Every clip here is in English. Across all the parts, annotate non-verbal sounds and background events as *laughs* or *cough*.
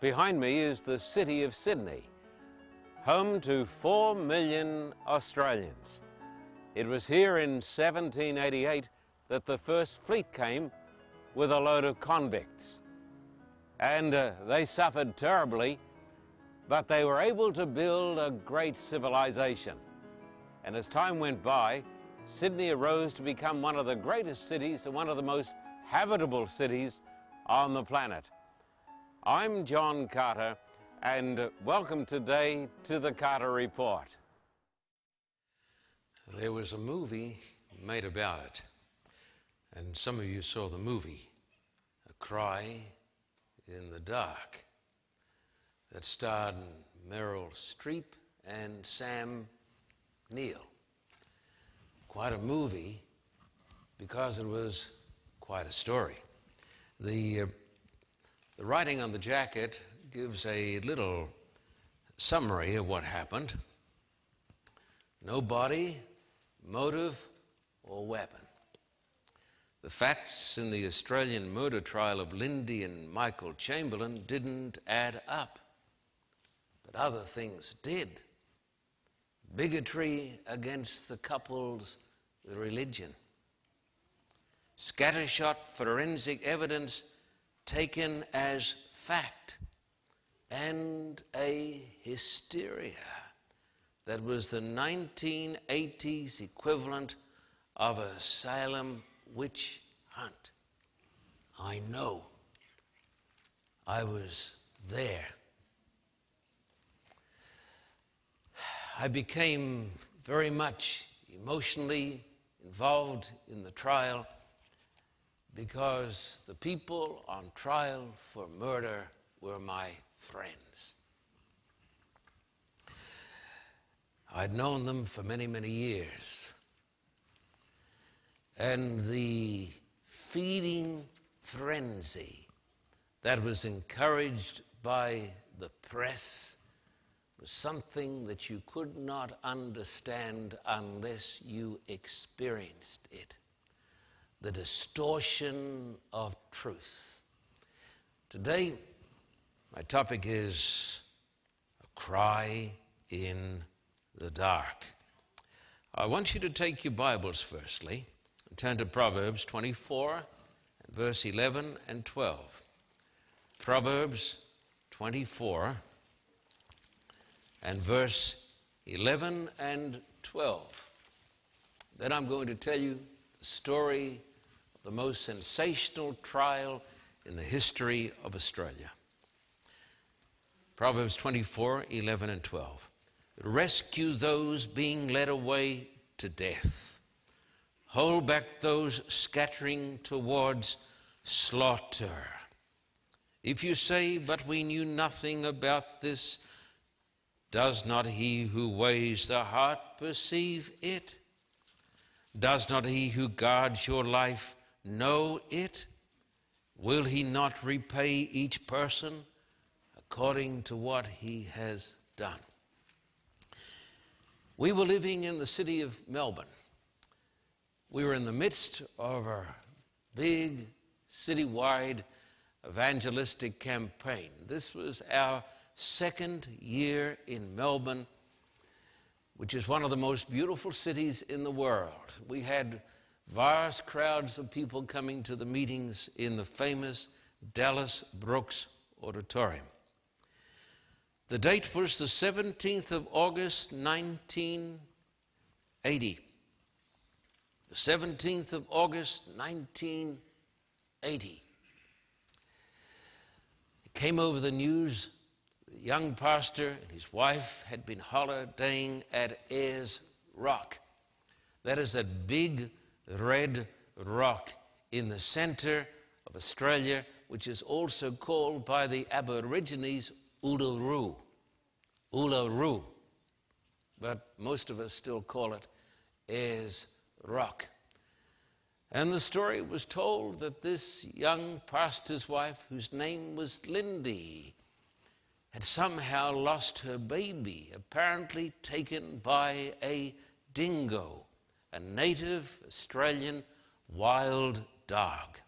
Behind me is the city of Sydney, home to 4 million Australians. It was here in 1788 that the first fleet came with a load of convicts. And uh, they suffered terribly, but they were able to build a great civilization. And as time went by, Sydney arose to become one of the greatest cities and one of the most habitable cities on the planet. I'm John Carter, and welcome today to the Carter Report. There was a movie made about it, and some of you saw the movie, A Cry in the Dark, that starred Meryl Streep and Sam Neill. Quite a movie because it was quite a story. The, uh, the writing on the jacket gives a little summary of what happened. No body, motive, or weapon. The facts in the Australian murder trial of Lindy and Michael Chamberlain didn't add up, but other things did. Bigotry against the couple's religion. Scattershot forensic evidence taken as fact, and a hysteria that was the 1980s equivalent of a Salem witch hunt. I know. I was there. I became very much emotionally involved in the trial because the people on trial for murder were my friends. I'd known them for many, many years. And the feeding frenzy that was encouraged by the press was something that you could not understand unless you experienced it the distortion of truth. Today, my topic is a cry in the dark. I want you to take your Bibles firstly and turn to Proverbs 24 verse 11 and 12. Proverbs 24 and verse 11 and 12. Then I'm going to tell you the story the most sensational trial in the history of Australia. Proverbs 24 11 and 12. Rescue those being led away to death. Hold back those scattering towards slaughter. If you say, But we knew nothing about this, does not he who weighs the heart perceive it? Does not he who guards your life know it? Will he not repay each person according to what he has done? We were living in the city of Melbourne. We were in the midst of a big citywide evangelistic campaign. This was our second year in Melbourne, which is one of the most beautiful cities in the world. We had vast crowds of people coming to the meetings in the famous Dallas Brooks Auditorium. The date was the 17th of August, 1980. The 17th of August, 1980. It came over the news the young pastor and his wife had been holidaying at Ayers Rock. That is that big red rock in the center of Australia, which is also called by the Aborigines Uluru. Uluru. But most of us still call it Ayers Rock. And the story was told that this young pastor's wife, whose name was Lindy, had somehow lost her baby, apparently taken by a dingo a native Australian wild dog.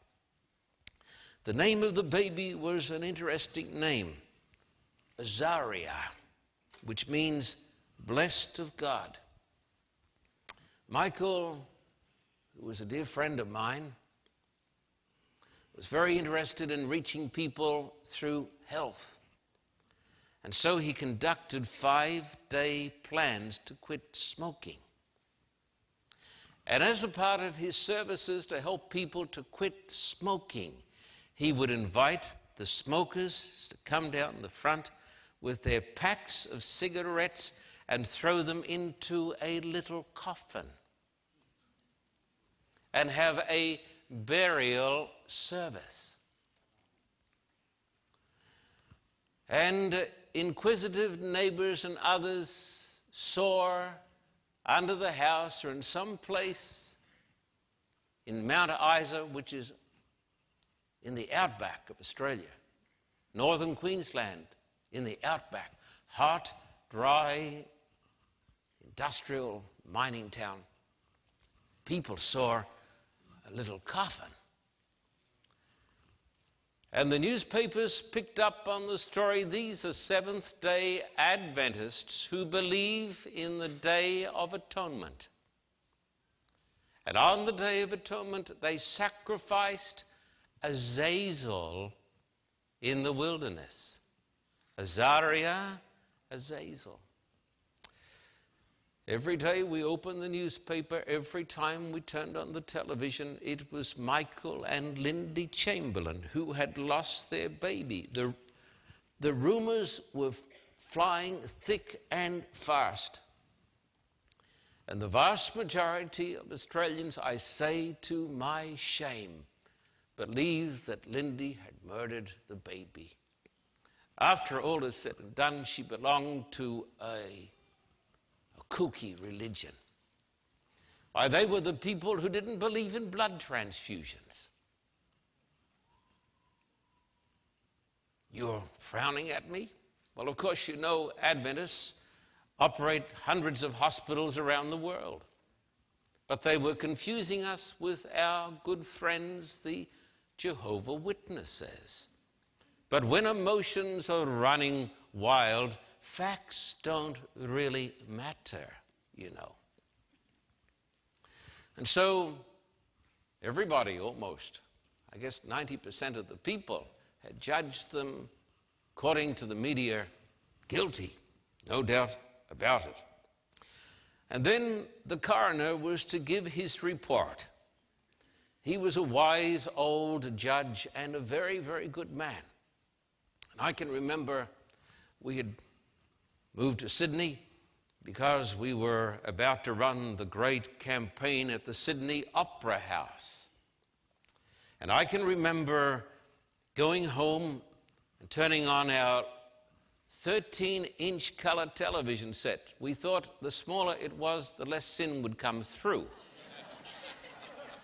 The name of the baby was an interesting name Azaria, which means blessed of God. Michael, who was a dear friend of mine, was very interested in reaching people through health. And so he conducted five day plans to quit smoking. And as a part of his services to help people to quit smoking, he would invite the smokers to come down the front with their packs of cigarettes and throw them into a little coffin and have a burial service. And inquisitive neighbors and others saw under the house or in some place in Mount Isa, which is in the outback of Australia, northern Queensland, in the outback, hot, dry, industrial mining town. People saw a little coffin and the newspapers picked up on the story. These are Seventh day Adventists who believe in the Day of Atonement. And on the Day of Atonement, they sacrificed Azazel in the wilderness. Azariah, Azazel. Every day we opened the newspaper, every time we turned on the television, it was Michael and Lindy Chamberlain who had lost their baby. The, the rumors were flying thick and fast. And the vast majority of Australians, I say to my shame, believe that Lindy had murdered the baby. After all is said and done, she belonged to a kooky religion. Why, they were the people who didn't believe in blood transfusions. You're frowning at me? Well, of course, you know Adventists operate hundreds of hospitals around the world. But they were confusing us with our good friends, the Jehovah Witnesses. But when emotions are running wild, facts don't really matter, you know. And so, everybody almost, I guess 90% of the people, had judged them, according to the media, guilty, no doubt about it. And then the coroner was to give his report. He was a wise old judge and a very, very good man. And I can remember we had moved to Sydney because we were about to run the great campaign at the Sydney Opera House. And I can remember going home and turning on our 13 inch color television set. We thought the smaller it was, the less sin would come through.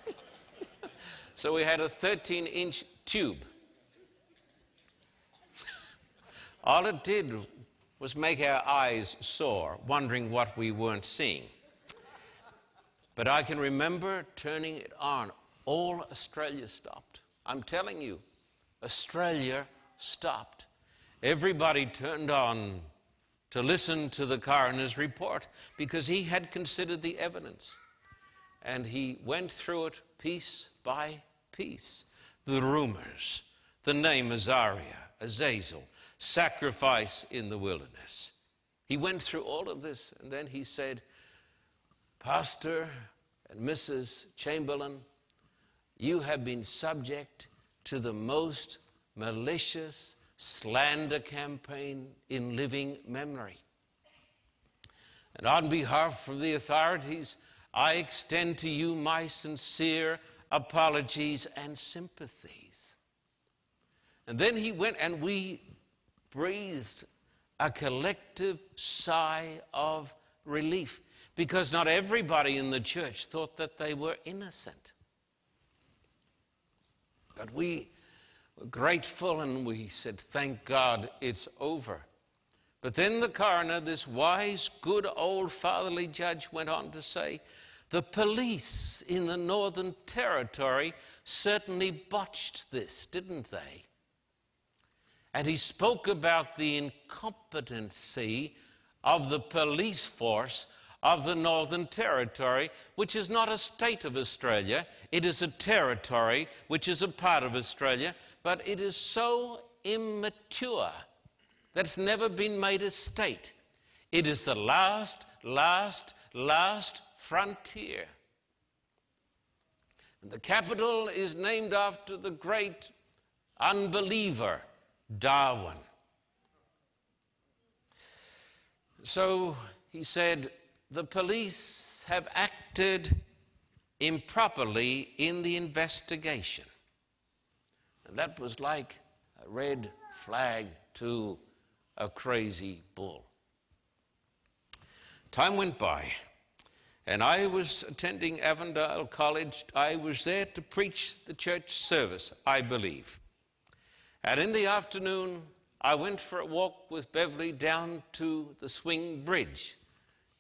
*laughs* so we had a 13 inch tube. All it did was make our eyes sore, wondering what we weren't seeing. But I can remember turning it on. All Australia stopped. I'm telling you, Australia stopped. Everybody turned on to listen to the coroner's report because he had considered the evidence. And he went through it piece by piece. The rumors, the name Azariah, Azazel, sacrifice in the wilderness. He went through all of this and then he said, Pastor and Mrs. Chamberlain, you have been subject to the most malicious slander campaign in living memory. And on behalf of the authorities, I extend to you my sincere apologies and sympathies. And then he went, and we breathed a collective sigh of relief because not everybody in the church thought that they were innocent. But we were grateful and we said, Thank God it's over. But then the coroner, this wise, good old fatherly judge, went on to say, The police in the Northern Territory certainly botched this, didn't they? And he spoke about the incompetency of the police force of the Northern Territory, which is not a state of Australia. It is a territory which is a part of Australia, but it is so immature that it's never been made a state. It is the last, last, last frontier. And the capital is named after the great unbeliever, Darwin. So he said, the police have acted improperly in the investigation. And that was like a red flag to a crazy bull. Time went by, and I was attending Avondale College. I was there to preach the church service, I believe. And in the afternoon, I went for a walk with Beverly down to the swing bridge.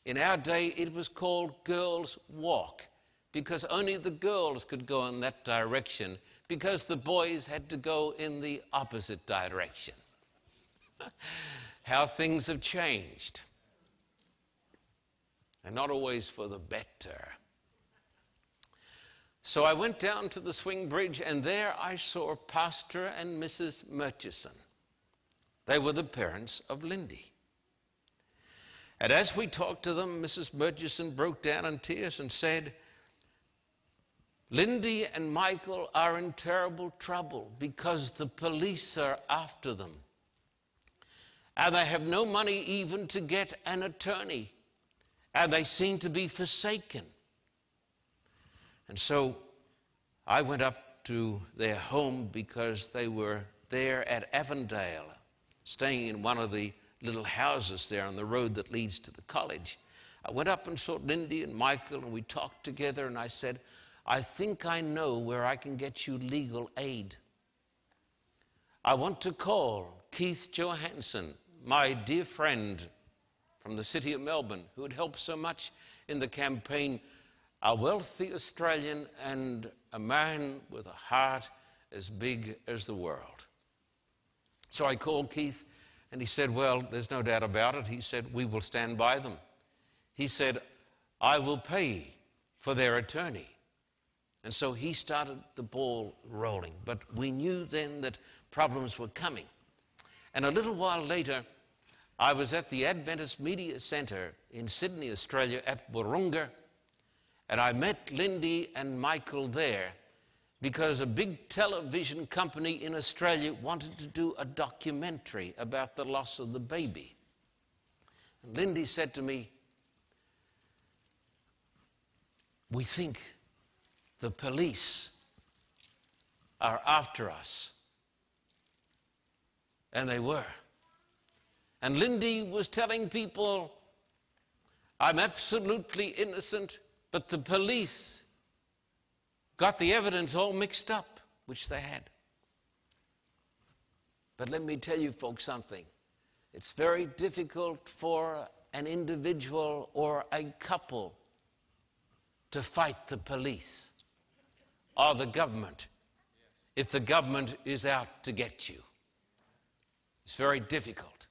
In our day, it was called Girls' Walk because only the girls could go in that direction because the boys had to go in the opposite direction. *laughs* How things have changed. And not always for the better. So I went down to the swing bridge, and there I saw Pastor and Mrs. Murchison. They were the parents of Lindy. And as we talked to them, Mrs. Murchison broke down in tears and said, Lindy and Michael are in terrible trouble because the police are after them. And they have no money even to get an attorney. And they seem to be forsaken. And so I went up to their home because they were there at Avondale staying in one of the little houses there on the road that leads to the college. I went up and saw Lindy and Michael, and we talked together, and I said, I think I know where I can get you legal aid. I want to call Keith Johansson, my dear friend from the city of Melbourne, who had helped so much in the campaign, a wealthy Australian and a man with a heart as big as the world. So I called Keith and he said, Well, there's no doubt about it. He said, We will stand by them. He said, I will pay for their attorney. And so he started the ball rolling. But we knew then that problems were coming. And a little while later, I was at the Adventist Media Center in Sydney, Australia, at Wahroonga, and I met Lindy and Michael there because a big television company in Australia wanted to do a documentary about the loss of the baby. And Lindy said to me, We think the police are after us. And they were. And Lindy was telling people, I'm absolutely innocent, but the police got the evidence all mixed up, which they had. But let me tell you, folks, something. It's very difficult for an individual or a couple to fight the police or the government if the government is out to get you. It's very difficult.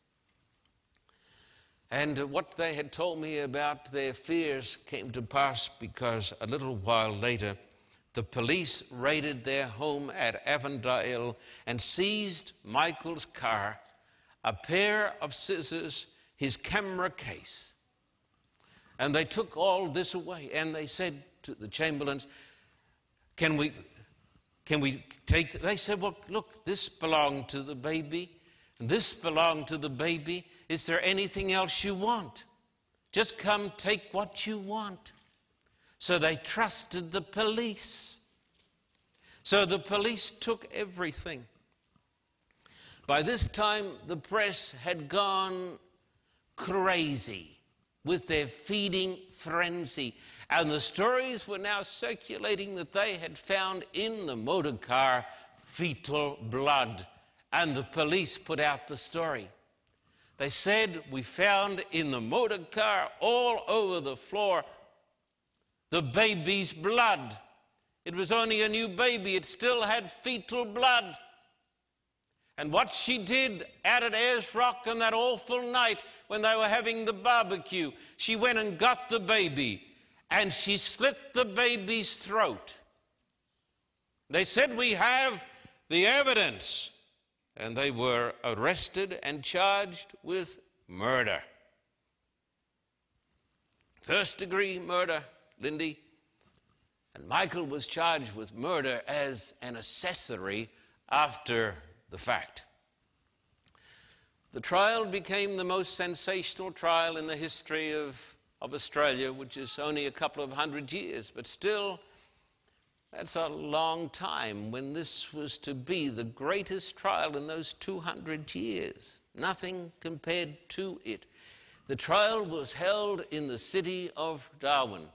And what they had told me about their fears came to pass because a little while later, the police raided their home at Avondale and seized Michael's car, a pair of scissors, his camera case. And they took all this away and they said to the Chamberlains, Can we, can we take. They said, Well, look, this belonged to the baby, and this belonged to the baby. Is there anything else you want? Just come take what you want. So they trusted the police. So the police took everything. By this time, the press had gone crazy with their feeding frenzy. And the stories were now circulating that they had found in the motor car fetal blood. And the police put out the story. They said, We found in the motor car all over the floor the baby's blood. It was only a new baby, it still had fetal blood. And what she did out at Ayers Rock on that awful night when they were having the barbecue, she went and got the baby and she slit the baby's throat. They said, We have the evidence. And they were arrested and charged with murder. First degree murder, Lindy. And Michael was charged with murder as an accessory after the fact. The trial became the most sensational trial in the history of, of Australia, which is only a couple of hundred years, but still, that's a long time when this was to be the greatest trial in those 200 years. Nothing compared to it. The trial was held in the city of Darwin,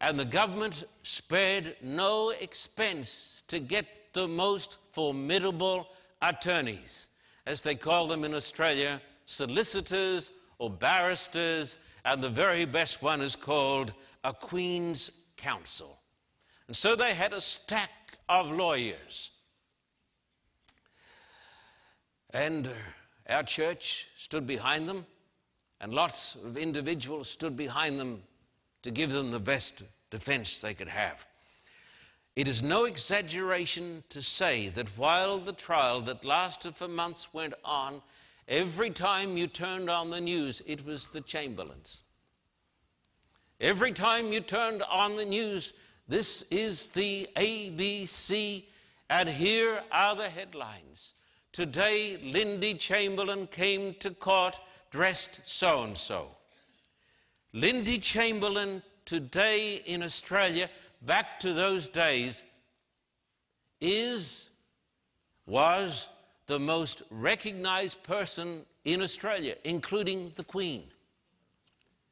and the government spared no expense to get the most formidable attorneys, as they call them in Australia, solicitors or barristers, and the very best one is called a Queen's Counsel. And so they had a stack of lawyers. And our church stood behind them, and lots of individuals stood behind them to give them the best defense they could have. It is no exaggeration to say that while the trial that lasted for months went on, every time you turned on the news, it was the Chamberlains. Every time you turned on the news, this is the ABC, and here are the headlines. Today, Lindy Chamberlain came to court dressed so and so. Lindy Chamberlain, today in Australia, back to those days, is, was the most recognized person in Australia, including the Queen.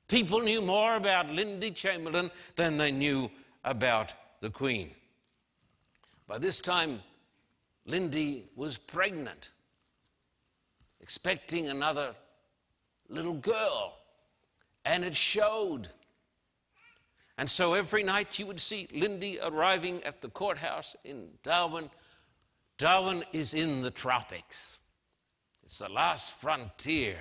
People knew more about Lindy Chamberlain than they knew about the Queen. By this time, Lindy was pregnant, expecting another little girl, and it showed. And so every night you would see Lindy arriving at the courthouse in Darwin. Darwin is in the tropics, it's the last frontier.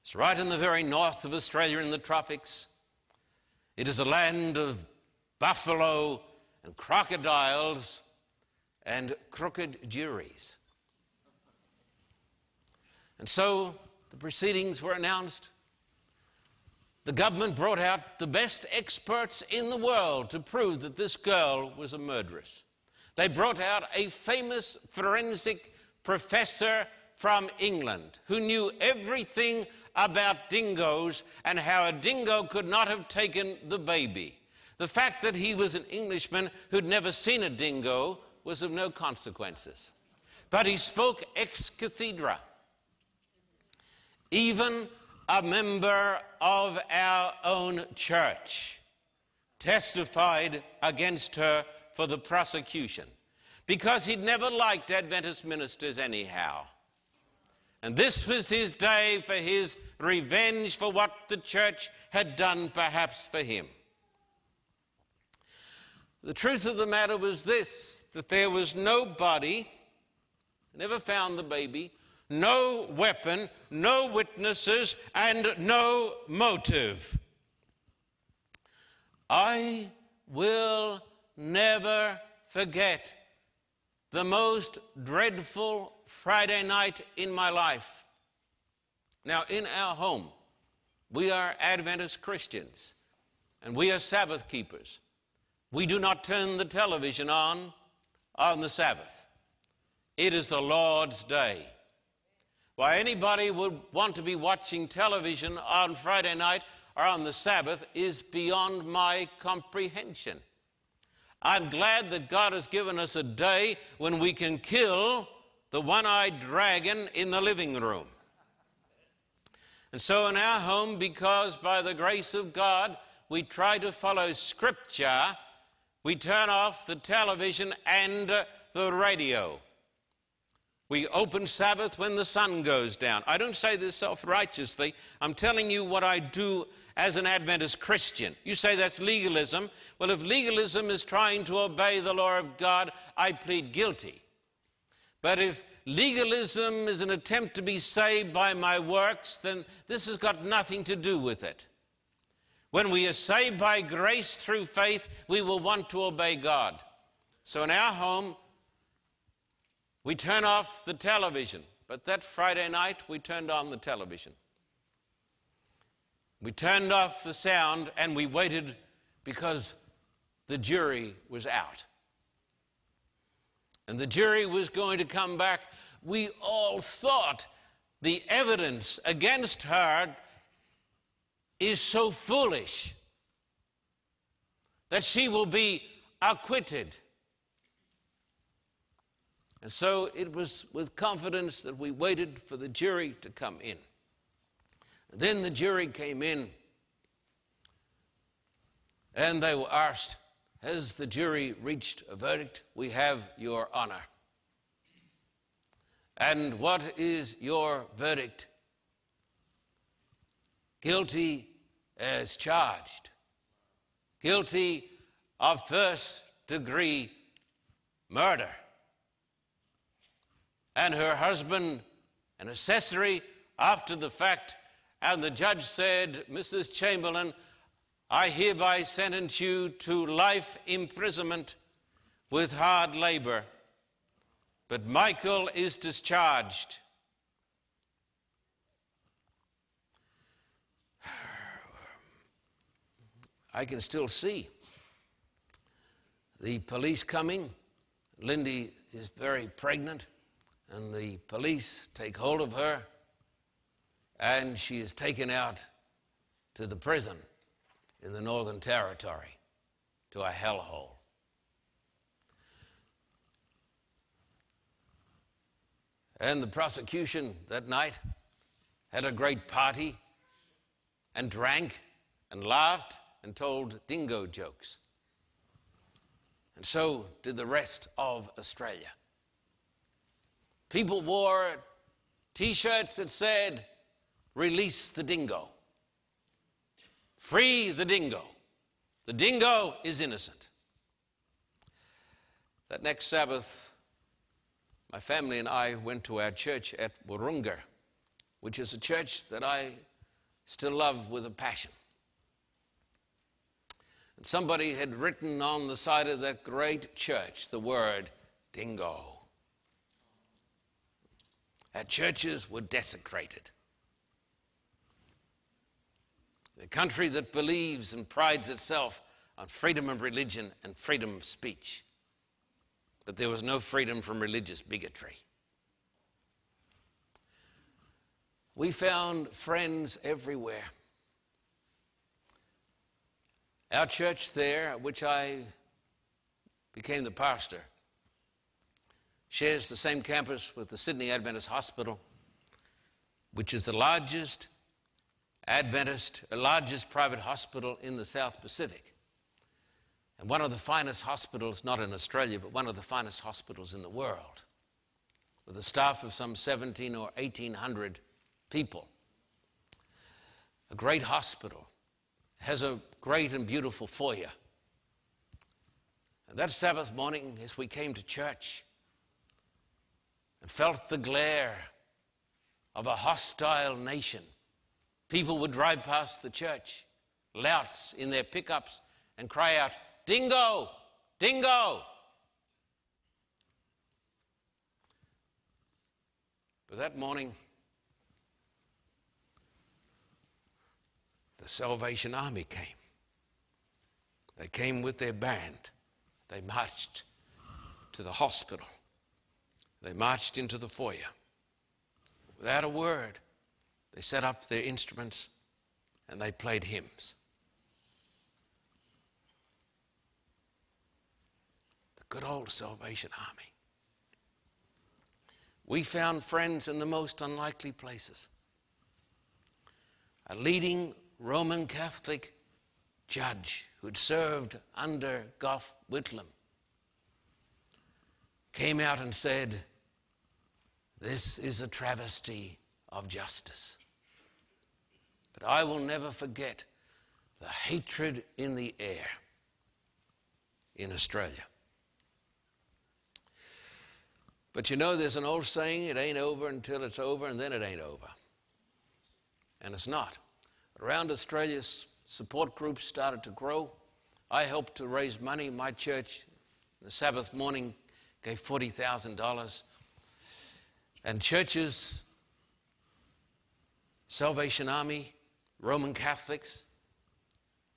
It's right in the very north of Australia in the tropics. It is a land of buffalo and crocodiles and crooked juries. And so the proceedings were announced the government brought out the best experts in the world to prove that this girl was a murderess. They brought out a famous forensic professor from England who knew everything about dingoes and how a dingo could not have taken the baby. The fact that he was an Englishman who'd never seen a dingo was of no consequences. But he spoke ex cathedra. Even a member of our own church testified against her for the prosecution because he'd never liked Adventist ministers anyhow. And this was his day for his revenge for what the church had done perhaps for him. The truth of the matter was this that there was no body, never found the baby, no weapon, no witnesses, and no motive. I will never forget the most dreadful Friday night in my life. Now, in our home, we are Adventist Christians and we are Sabbath keepers. We do not turn the television on on the Sabbath. It is the Lord's day. Why anybody would want to be watching television on Friday night or on the Sabbath is beyond my comprehension. I'm glad that God has given us a day when we can kill the one eyed dragon in the living room. And so, in our home, because by the grace of God we try to follow Scripture, we turn off the television and uh, the radio. We open Sabbath when the sun goes down. I don't say this self righteously. I'm telling you what I do as an Adventist Christian. You say that's legalism. Well, if legalism is trying to obey the law of God, I plead guilty. But if legalism is an attempt to be saved by my works, then this has got nothing to do with it. When we are saved by grace through faith, we will want to obey God. So in our home, we turn off the television. But that Friday night, we turned on the television. We turned off the sound and we waited because the jury was out. And the jury was going to come back. We all thought the evidence against her is so foolish that she will be acquitted. And so it was with confidence that we waited for the jury to come in. Then the jury came in and they were asked, Has the jury reached a verdict? We have your honor. And what is your verdict? Guilty as charged. Guilty of first degree murder and her husband an accessory after the fact. And the judge said, Mrs. Chamberlain, I hereby sentence you to life imprisonment with hard labor. But Michael is discharged. I can still see the police coming. Lindy is very pregnant and the police take hold of her, and she is taken out to the prison in the Northern Territory, to a hellhole. And the prosecution that night had a great party and drank and laughed and told dingo jokes. And so did the rest of Australia. People wore t shirts that said, Release the dingo. Free the dingo. The dingo is innocent. That next Sabbath, my family and I went to our church at Wahroonga, which is a church that I still love with a passion. And somebody had written on the side of that great church the word dingo. Our churches were desecrated. A country that believes and prides itself on freedom of religion and freedom of speech. But there was no freedom from religious bigotry. We found friends everywhere. Our church there, which I became the pastor, shares the same campus with the Sydney Adventist Hospital, which is the largest Adventist, largest private hospital in the South Pacific. And one of the finest hospitals, not in Australia, but one of the finest hospitals in the world, with a staff of some 17 or 1800 people. A great hospital, has a great and beautiful foyer. And that Sabbath morning, as we came to church, and felt the glare of a hostile nation. People would drive past the church, louts in their pickups, and cry out, Dingo! Dingo! But that morning, the Salvation Army came. They came with their band. They marched to the hospital. They marched into the foyer. Without a word, they set up their instruments and they played hymns. The good old Salvation Army. We found friends in the most unlikely places. A leading Roman Catholic judge who'd served under Gough Whitlam came out and said, this is a travesty of justice. But I will never forget the hatred in the air in Australia. But you know, there's an old saying it ain't over until it's over, and then it ain't over. And it's not. Around Australia, support groups started to grow. I helped to raise money. My church, the Sabbath morning, gave $40,000. And churches, Salvation Army, Roman Catholics,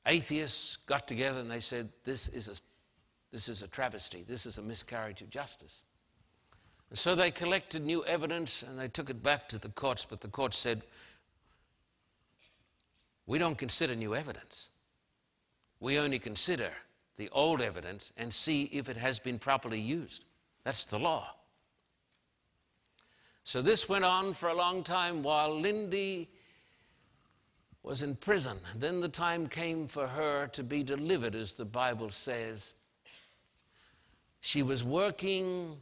atheists got together and they said, This is a, this is a travesty. This is a miscarriage of justice. And so they collected new evidence and they took it back to the courts, but the court said, We don't consider new evidence. We only consider the old evidence and see if it has been properly used. That's the law. So this went on for a long time while Lindy was in prison. Then the time came for her to be delivered, as the Bible says. She was working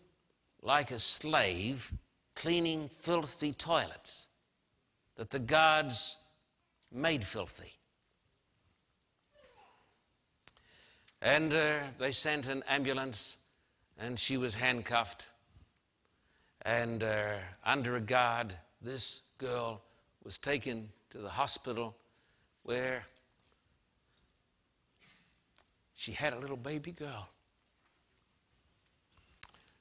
like a slave cleaning filthy toilets that the guards made filthy. And uh, they sent an ambulance, and she was handcuffed. And uh, under a guard, this girl was taken to the hospital where she had a little baby girl.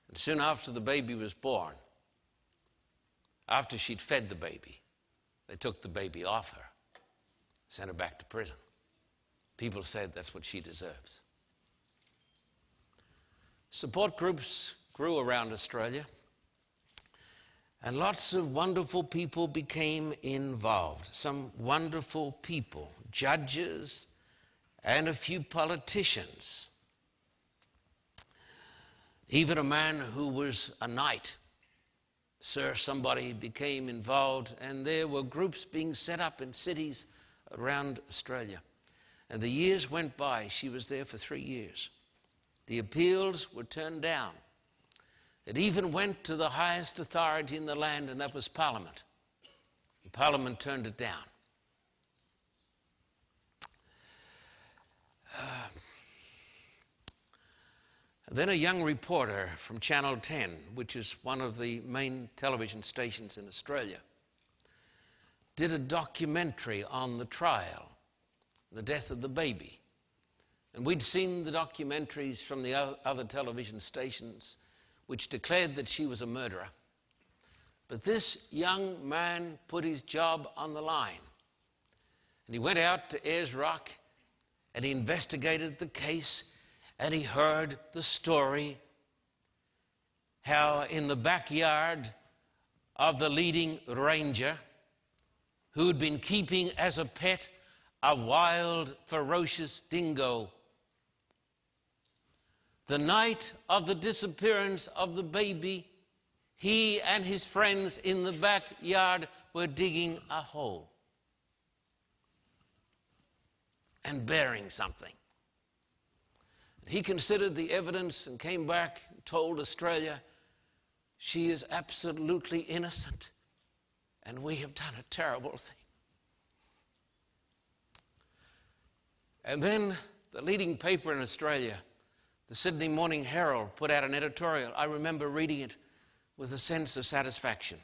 And soon after the baby was born, after she'd fed the baby, they took the baby off her, sent her back to prison. People said that's what she deserves. Support groups grew around Australia, and lots of wonderful people became involved. Some wonderful people, judges, and a few politicians even a man who was a knight, sir, somebody became involved, and there were groups being set up in cities around Australia. And the years went by. She was there for three years. The appeals were turned down. It even went to the highest authority in the land, and that was Parliament. And Parliament turned it down. Uh, then a young reporter from Channel 10, which is one of the main television stations in Australia, did a documentary on the trial, the death of the baby. And we'd seen the documentaries from the other television stations which declared that she was a murderer. But this young man put his job on the line. And he went out to Ayers Rock and he investigated the case and he heard the story how in the backyard of the leading ranger who'd been keeping as a pet a wild, ferocious dingo. The night of the disappearance of the baby, he and his friends in the backyard were digging a hole and burying something. He considered the evidence and came back and told Australia, she is absolutely innocent, and we have done a terrible thing. And then the leading paper in Australia, the Sydney Morning Herald, put out an editorial. I remember reading it with a sense of satisfaction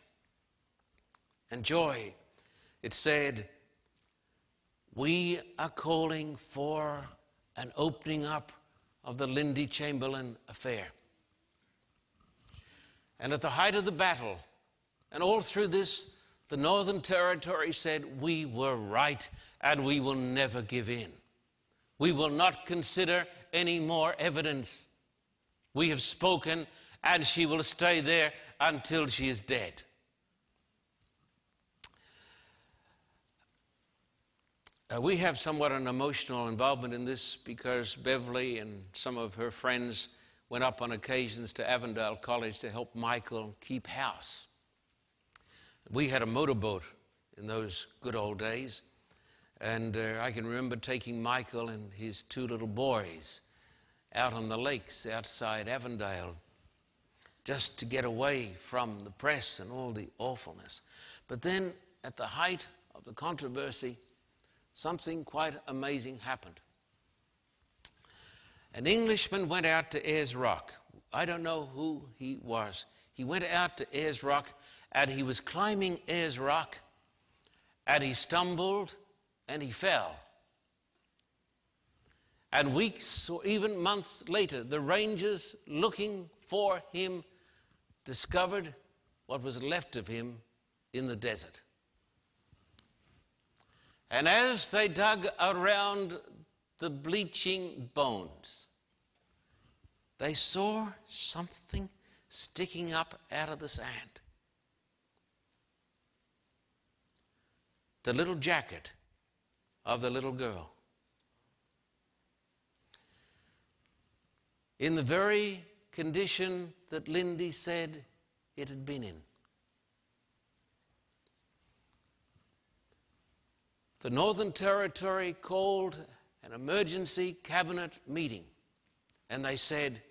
and joy. It said, We are calling for an opening up of the Lindy Chamberlain affair. And at the height of the battle, and all through this, the Northern Territory said, We were right and we will never give in. We will not consider any more evidence. We have spoken and she will stay there until she is dead. Uh, we have somewhat an emotional involvement in this because Beverly and some of her friends went up on occasions to Avondale College to help Michael keep house. We had a motorboat in those good old days, and uh, I can remember taking Michael and his two little boys out on the lakes outside Avondale just to get away from the press and all the awfulness. But then, at the height of the controversy, something quite amazing happened. An Englishman went out to Ayers Rock. I don't know who he was. He went out to Ayers Rock and he was climbing Ayers Rock and he stumbled and he fell. And weeks or even months later, the rangers looking for him discovered what was left of him in the desert. And as they dug around the bleaching bones, they saw something sticking up out of the sand. The little jacket of the little girl. In the very condition that Lindy said it had been in. The Northern Territory called an emergency cabinet meeting and they said,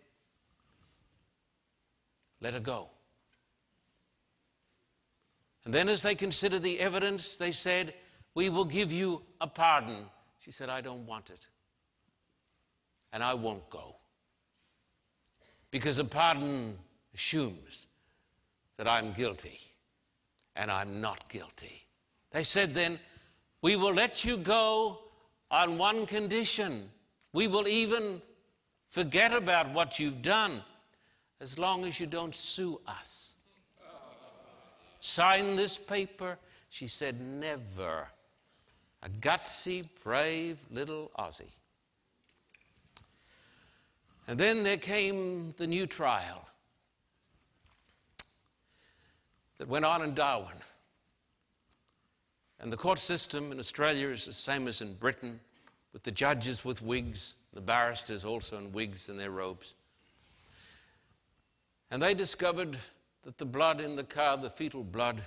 let her go. And then, as they considered the evidence, they said, We will give you a pardon. She said, I don't want it. And I won't go. Because a pardon assumes that I'm guilty, and I'm not guilty. They said then, We will let you go on one condition. We will even forget about what you've done as long as you don't sue us. Sign this paper. She said, Never. A gutsy, brave little Aussie. And then there came the new trial that went on in Darwin. And the court system in Australia is the same as in Britain, with the judges with wigs, the barristers also in wigs and their robes. And they discovered that the blood in the car, the fetal blood,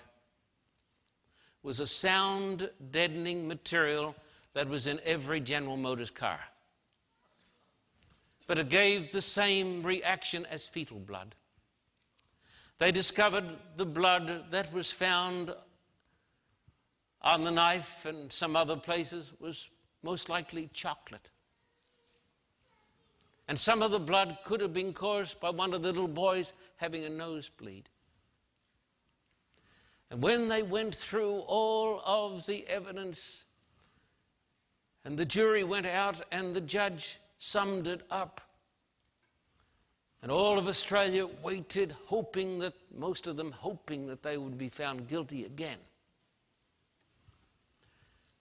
was a sound deadening material that was in every General Motors car. But it gave the same reaction as fetal blood. They discovered the blood that was found on the knife and some other places was most likely chocolate. And some of the blood could have been caused by one of the little boys having a nosebleed. And when they went through all of the evidence, and the jury went out, and the judge summed it up, and all of Australia waited, hoping that, most of them hoping that they would be found guilty again.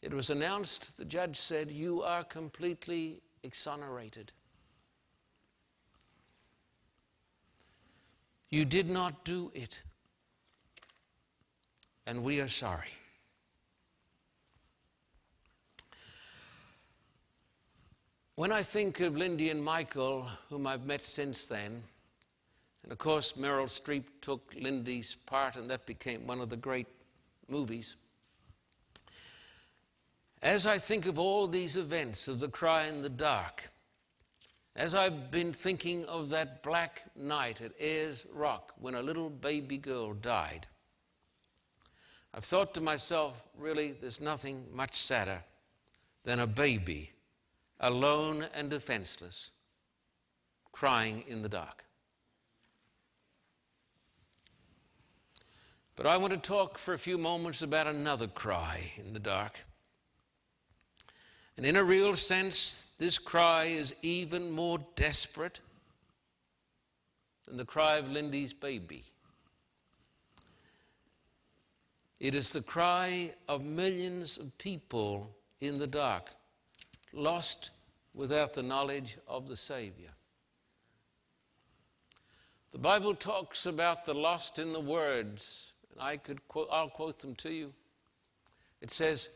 It was announced, the judge said, You are completely exonerated. You did not do it. And we are sorry. When I think of Lindy and Michael, whom I've met since then, and of course Meryl Streep took Lindy's part, and that became one of the great movies. As I think of all these events of the cry in the dark, as I've been thinking of that black night at Ayers Rock when a little baby girl died, I've thought to myself, really, there's nothing much sadder than a baby, alone and defenseless, crying in the dark. But I want to talk for a few moments about another cry in the dark. And in a real sense, this cry is even more desperate than the cry of Lindy's baby. It is the cry of millions of people in the dark, lost without the knowledge of the Savior. The Bible talks about the lost in the words, and I could quote, I'll quote them to you. It says,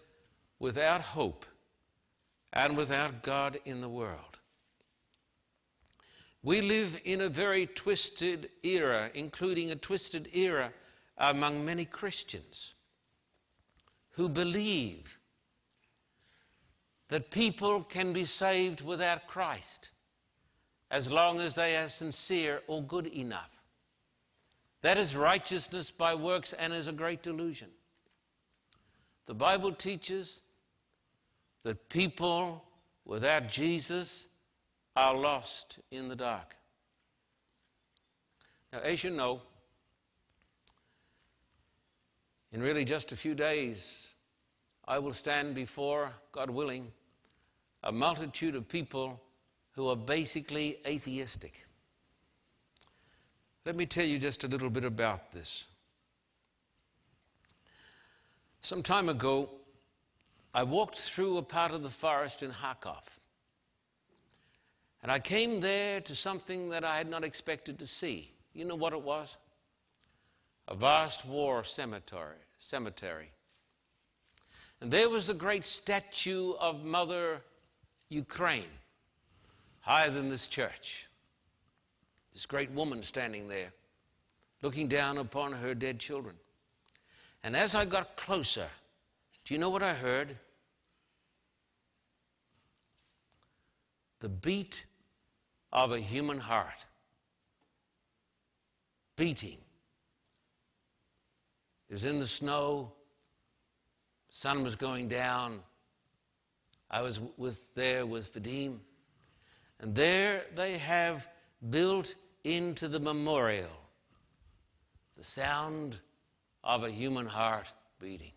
without hope and without God in the world. We live in a very twisted era, including a twisted era among many Christians who believe that people can be saved without Christ as long as they are sincere or good enough. That is righteousness by works and is a great delusion. The Bible teaches that people without Jesus are lost in the dark. Now, as you know, In really just a few days, I will stand before, God willing, a multitude of people who are basically atheistic. Let me tell you just a little bit about this. Some time ago, I walked through a part of the forest in Kharkov. And I came there to something that I had not expected to see. You know what it was? A vast war cemetery. cemetery. And there was a great statue of Mother Ukraine, higher than this church. This great woman standing there, looking down upon her dead children. And as I got closer, do you know what I heard? The beat of a human heart beating. It was in the snow, sun was going down. I was with, there with Vadim, and there they have built into the memorial the sound of a human heart beating.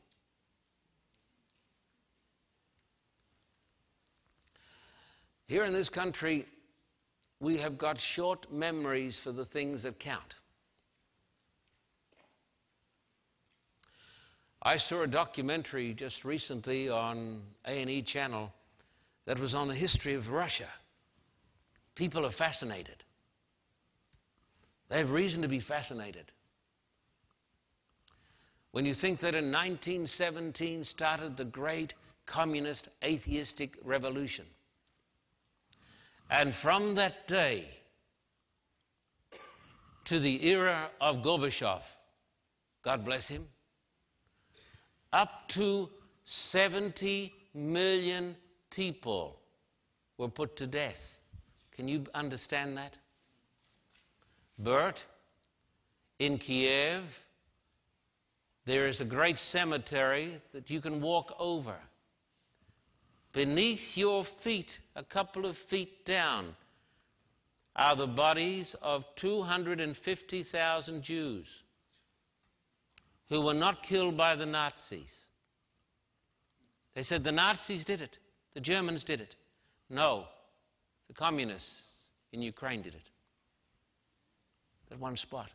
Here in this country, we have got short memories for the things that count. I saw a documentary just recently on A&E channel that was on the history of Russia. People are fascinated. They have reason to be fascinated. When you think that in 1917 started the great communist atheistic revolution, and from that day to the era of Gorbachev, God bless him, up to 70 million people were put to death. Can you understand that? Bert, in Kiev, there is a great cemetery that you can walk over. Beneath your feet, a couple of feet down, are the bodies of 250,000 Jews who were not killed by the Nazis. They said the Nazis did it, the Germans did it. No, the communists in Ukraine did it. At one spot.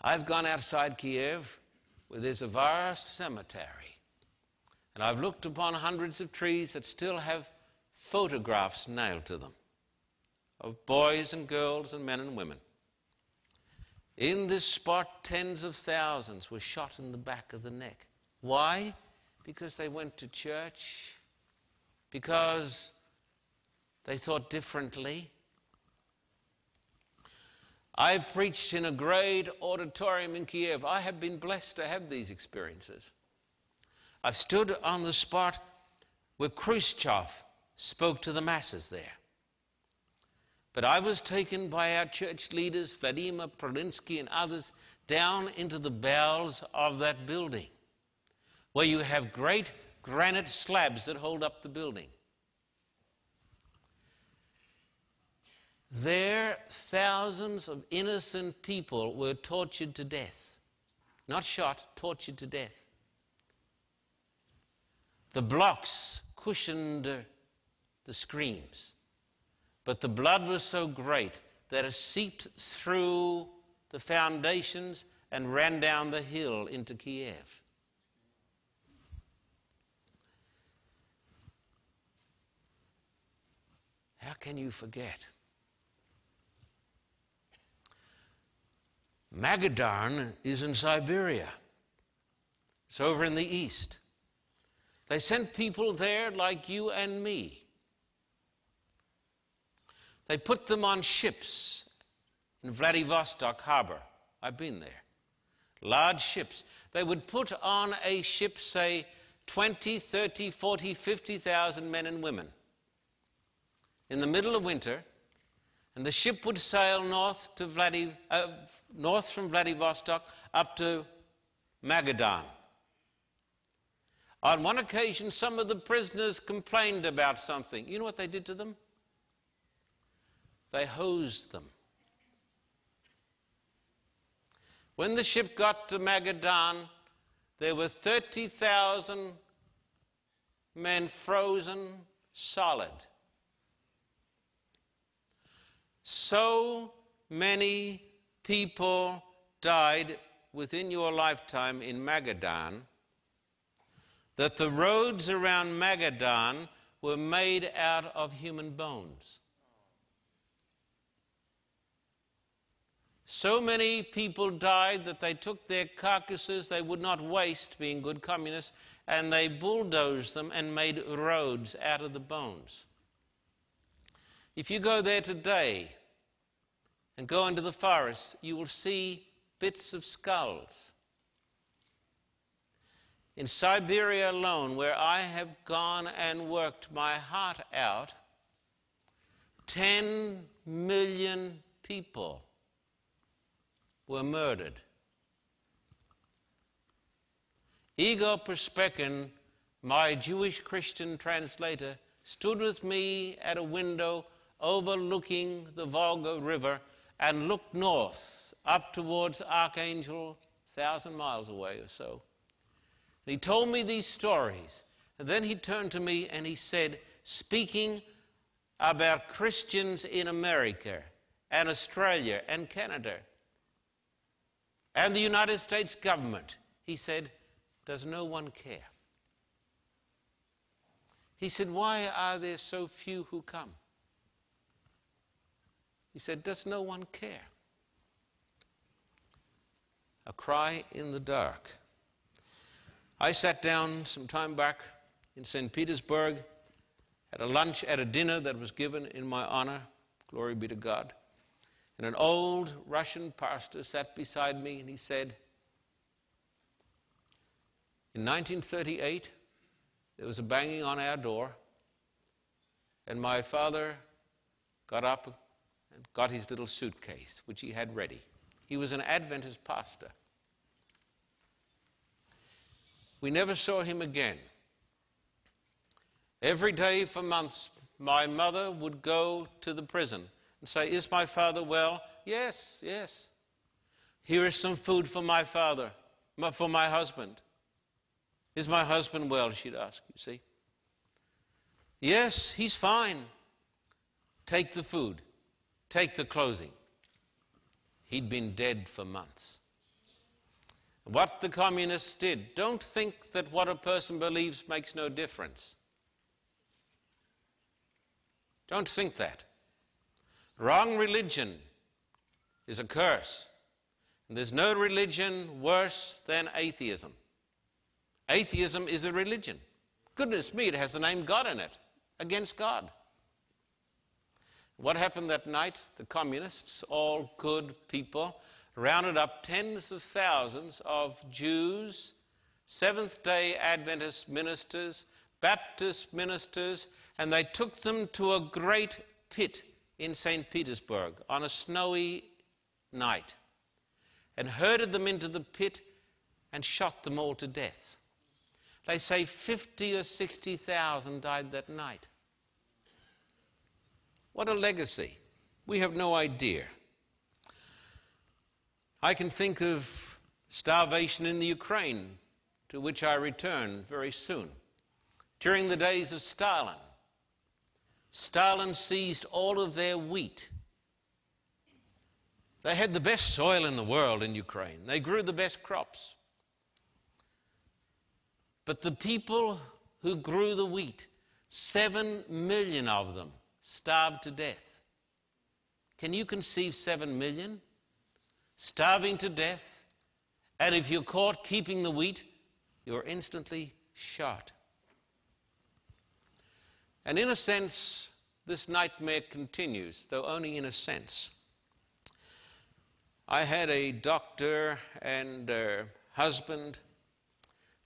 I've gone outside Kiev where there's a vast cemetery and I've looked upon hundreds of trees that still have photographs nailed to them of boys and girls and men and women. In this spot, tens of thousands were shot in the back of the neck. Why? Because they went to church, because they thought differently. I preached in a great auditorium in Kiev. I have been blessed to have these experiences. I've stood on the spot where Khrushchev spoke to the masses there. But I was taken by our church leaders, Vladimir Prolinsky and others, down into the bowels of that building, where you have great granite slabs that hold up the building. There, thousands of innocent people were tortured to death. Not shot, tortured to death. The blocks cushioned the screams, but the blood was so great that it seeped through the foundations and ran down the hill into Kiev. How can you forget? Magadan is in Siberia. It's over in the east. They sent people there like you and me. They put them on ships in Vladivostok harbor. I've been there. Large ships. They would put on a ship, say, 20, 30, 40, 50,000 men and women in the middle of winter, and the ship would sail north, to Vladi, uh, north from Vladivostok up to Magadan. On one occasion, some of the prisoners complained about something. You know what they did to them? They hosed them. When the ship got to Magadan, there were 30,000 men frozen solid. So many people died within your lifetime in Magadan that the roads around Magadan were made out of human bones. So many people died that they took their carcasses, they would not waste, being good communists, and they bulldozed them and made roads out of the bones. If you go there today and go into the forest, you will see bits of skulls. In Siberia alone, where I have gone and worked my heart out, 10 million people were murdered. Igor Perspekin, my Jewish Christian translator, stood with me at a window overlooking the Volga River and looked north up towards Archangel, thousand miles away or so. And he told me these stories. And then he turned to me and he said, speaking about Christians in America and Australia and Canada and the United States government, he said, does no one care? He said, Why are there so few who come? He said, Does no one care? A cry in the dark. I sat down some time back in St. Petersburg at a lunch, at a dinner that was given in my honor, glory be to God. And an old Russian pastor sat beside me and he said, in 1938, there was a banging on our door, and my father got up and got his little suitcase, which he had ready. He was an Adventist pastor. We never saw him again. Every day for months, my mother would go to the prison and say, Is my father well? Yes, yes. Here is some food for my father, for my husband. Is my husband well? She'd ask, you see. Yes, he's fine. Take the food, take the clothing. He'd been dead for months. What the communists did, don't think that what a person believes makes no difference. Don't think that. Wrong religion is a curse. And there's no religion worse than atheism. Atheism is a religion. Goodness me, it has the name God in it, against God. What happened that night? The communists, all good people, rounded up tens of thousands of Jews, Seventh day Adventist ministers, Baptist ministers, and they took them to a great pit in St. Petersburg on a snowy night and herded them into the pit and shot them all to death. They say 50 or 60,000 died that night. What a legacy. We have no idea. I can think of starvation in the Ukraine, to which I return very soon. During the days of Stalin, Stalin seized all of their wheat. They had the best soil in the world in Ukraine, they grew the best crops. But the people who grew the wheat, seven million of them, starved to death. Can you conceive seven million? Starving to death, and if you're caught keeping the wheat, you're instantly shot. And in a sense, this nightmare continues, though only in a sense. I had a doctor and husband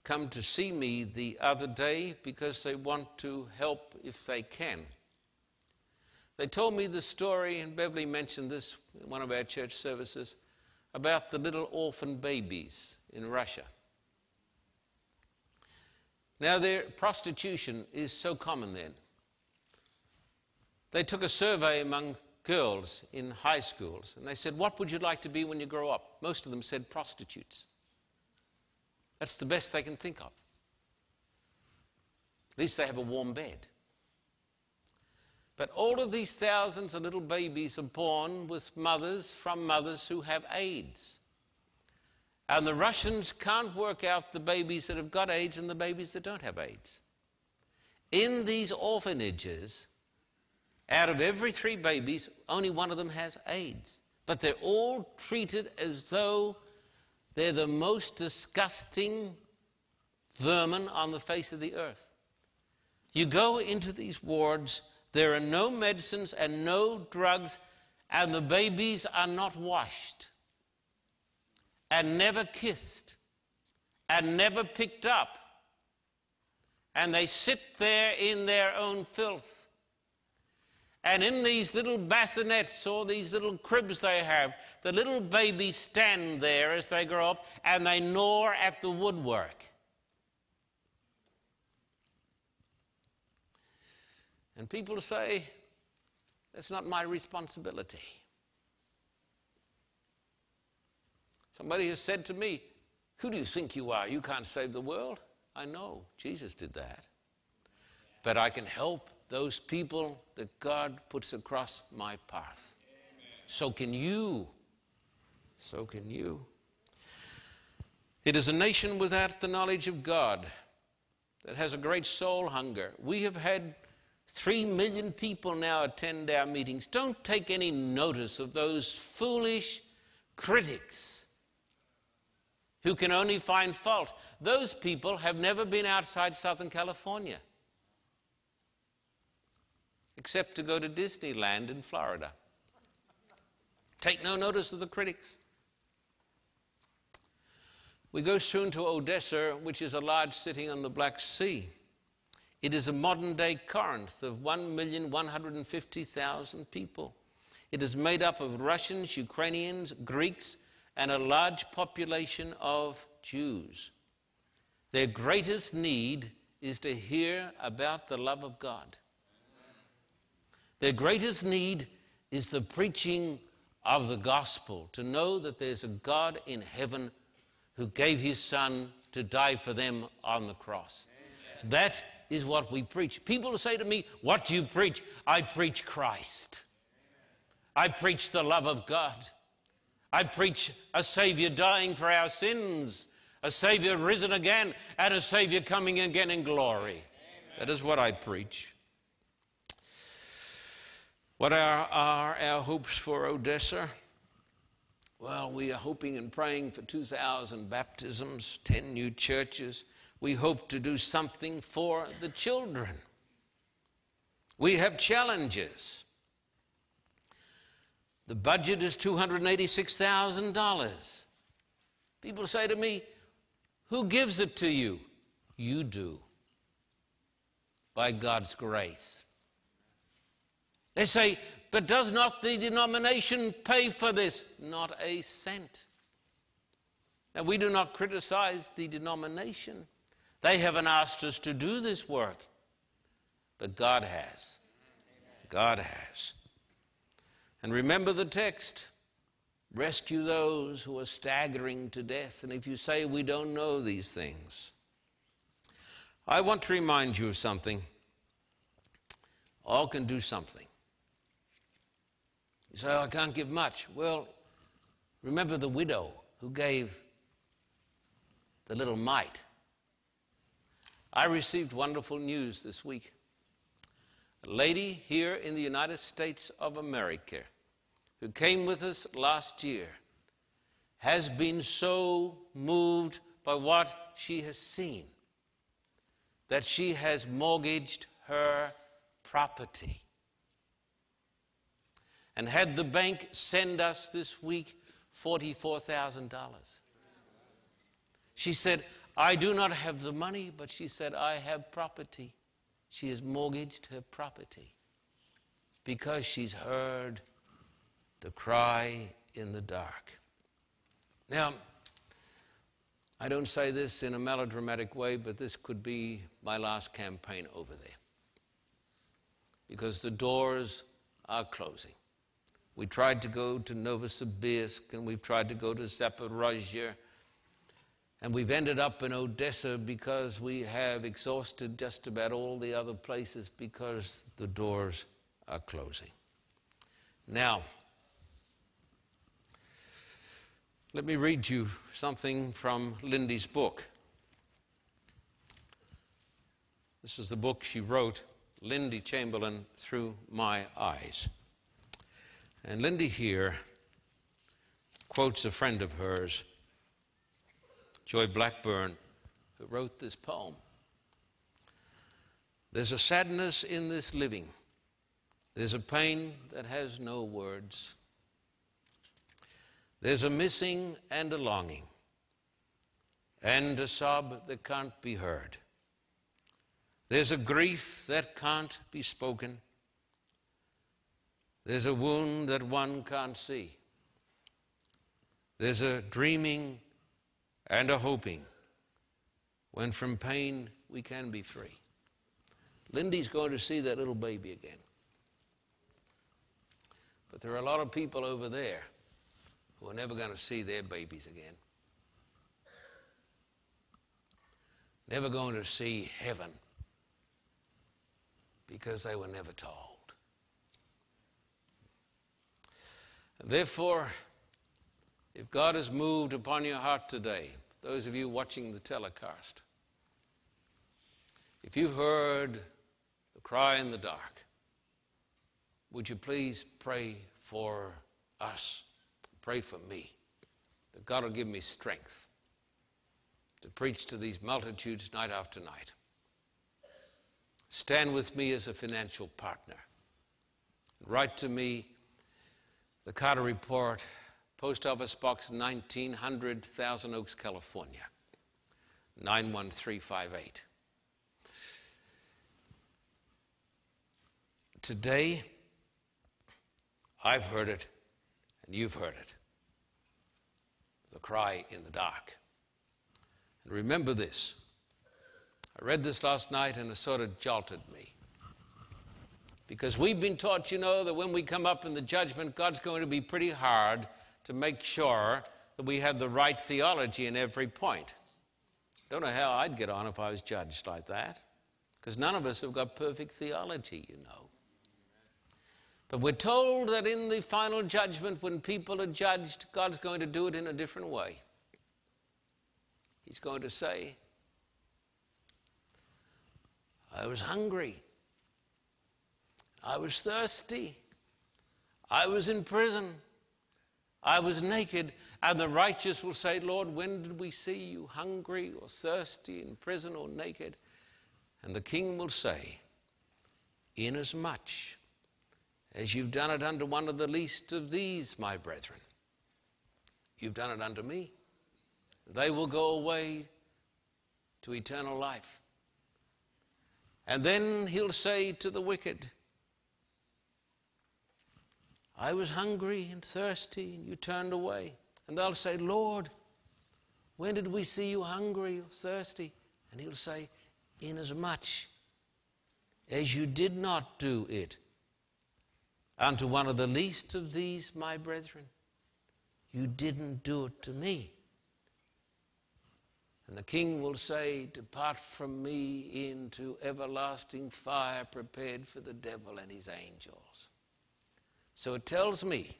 come to see me the other day because they want to help if they can. They told me the story, and Beverly mentioned this in one of our church services, about the little orphan babies in Russia. Now, their prostitution is so common then. They took a survey among girls in high schools, and they said, What would you like to be when you grow up? Most of them said prostitutes. That's the best they can think of. At least they have a warm bed. But all of these thousands of little babies are born with mothers from mothers who have AIDS. And the Russians can't work out the babies that have got AIDS and the babies that don't have AIDS. In these orphanages, out of every three babies, only one of them has AIDS. But they're all treated as though they're the most disgusting vermin on the face of the earth. You go into these wards, there are no medicines and no drugs, and the babies are not washed, and never kissed, and never picked up. And they sit there in their own filth. And in these little bassinets or these little cribs they have, the little babies stand there as they grow up and they gnaw at the woodwork. And people say, that's not my responsibility. Somebody has said to me, Who do you think you are? You can't save the world. I know, Jesus did that. But I can help those people that God puts across my path. Amen. So can you. So can you. It is a nation without the knowledge of God that has a great soul hunger. We have had Three million people now attend our meetings. Don't take any notice of those foolish critics who can only find fault. Those people have never been outside Southern California except to go to Disneyland in Florida. Take no notice of the critics. We go soon to Odessa, which is a large city on the Black Sea. It is a modern day Corinth of 1,150,000 people. It is made up of Russians, Ukrainians, Greeks, and a large population of Jews. Their greatest need is to hear about the love of God. Their greatest need is the preaching of the gospel, to know that there's a God in heaven who gave his son to die for them on the cross. Amen. That is what we preach. People say to me, What do you preach? I preach Christ. I preach the love of God. I preach a Savior dying for our sins, a Savior risen again, and a Savior coming again in glory. Amen. That is what I preach. What are, are our hopes for Odessa? Well, we are hoping and praying for 2,000 baptisms, 10 new churches, we hope to do something for the children. We have challenges. The budget is $286,000. People say to me, Who gives it to you? You do. By God's grace. They say, But does not the denomination pay for this? Not a cent. Now, we do not criticize the denomination. They haven't asked us to do this work, but God has. God has. And remember the text rescue those who are staggering to death. And if you say we don't know these things, I want to remind you of something. All can do something. You say, oh, I can't give much. Well, remember the widow who gave the little mite. I received wonderful news this week. A lady here in the United States of America who came with us last year has been so moved by what she has seen that she has mortgaged her property. And had the bank send us this week $44,000. She said, I do not have the money, but she said, I have property. She has mortgaged her property because she's heard the cry in the dark. Now, I don't say this in a melodramatic way, but this could be my last campaign over there because the doors are closing. We tried to go to Novosibirsk and we've tried to go to Zaporozhye. And we've ended up in Odessa because we have exhausted just about all the other places because the doors are closing. Now, let me read you something from Lindy's book. This is the book she wrote, Lindy Chamberlain, Through My Eyes. And Lindy here quotes a friend of hers, Joy Blackburn, who wrote this poem. There's a sadness in this living. There's a pain that has no words. There's a missing and a longing, and a sob that can't be heard. There's a grief that can't be spoken. There's a wound that one can't see. There's a dreaming and a hoping when from pain we can be free. Lindy's going to see that little baby again. But there are a lot of people over there who are never going to see their babies again. Never going to see heaven because they were never told. Therefore, if God has moved upon your heart today, those of you watching the telecast, if you've heard the cry in the dark, would you please pray for us? Pray for me that God will give me strength to preach to these multitudes night after night. Stand with me as a financial partner. Write to me the Carter Report, Post Office Box 1900, Thousand Oaks, California, 91358. Today, I've heard it and you've heard it the cry in the dark. And remember this I read this last night and it sort of jolted me. Because we've been taught, you know, that when we come up in the judgment, God's going to be pretty hard to make sure that we have the right theology in every point. Don't know how I'd get on if I was judged like that. Because none of us have got perfect theology, you know. But we're told that in the final judgment, when people are judged, God's going to do it in a different way. He's going to say, I was hungry. I was thirsty. I was in prison. I was naked. And the righteous will say, Lord, when did we see you hungry or thirsty, in prison or naked? And the king will say, Inasmuch as you've done it unto one of the least of these, my brethren, you've done it unto me. They will go away to eternal life. And then he'll say to the wicked, I was hungry and thirsty, and you turned away. And they'll say, Lord, when did we see you hungry or thirsty? And he'll say, Inasmuch as you did not do it unto one of the least of these, my brethren, you didn't do it to me. And the king will say, Depart from me into everlasting fire prepared for the devil and his angels. So it tells me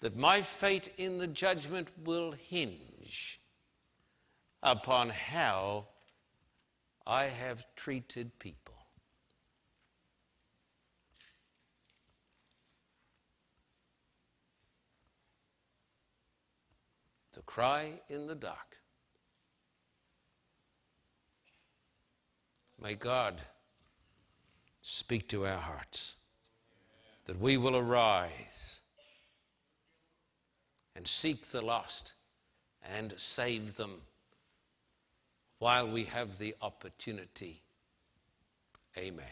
that my fate in the judgment will hinge upon how I have treated people. The cry in the dark May God speak to our hearts that we will arise and seek the lost and save them while we have the opportunity. Amen.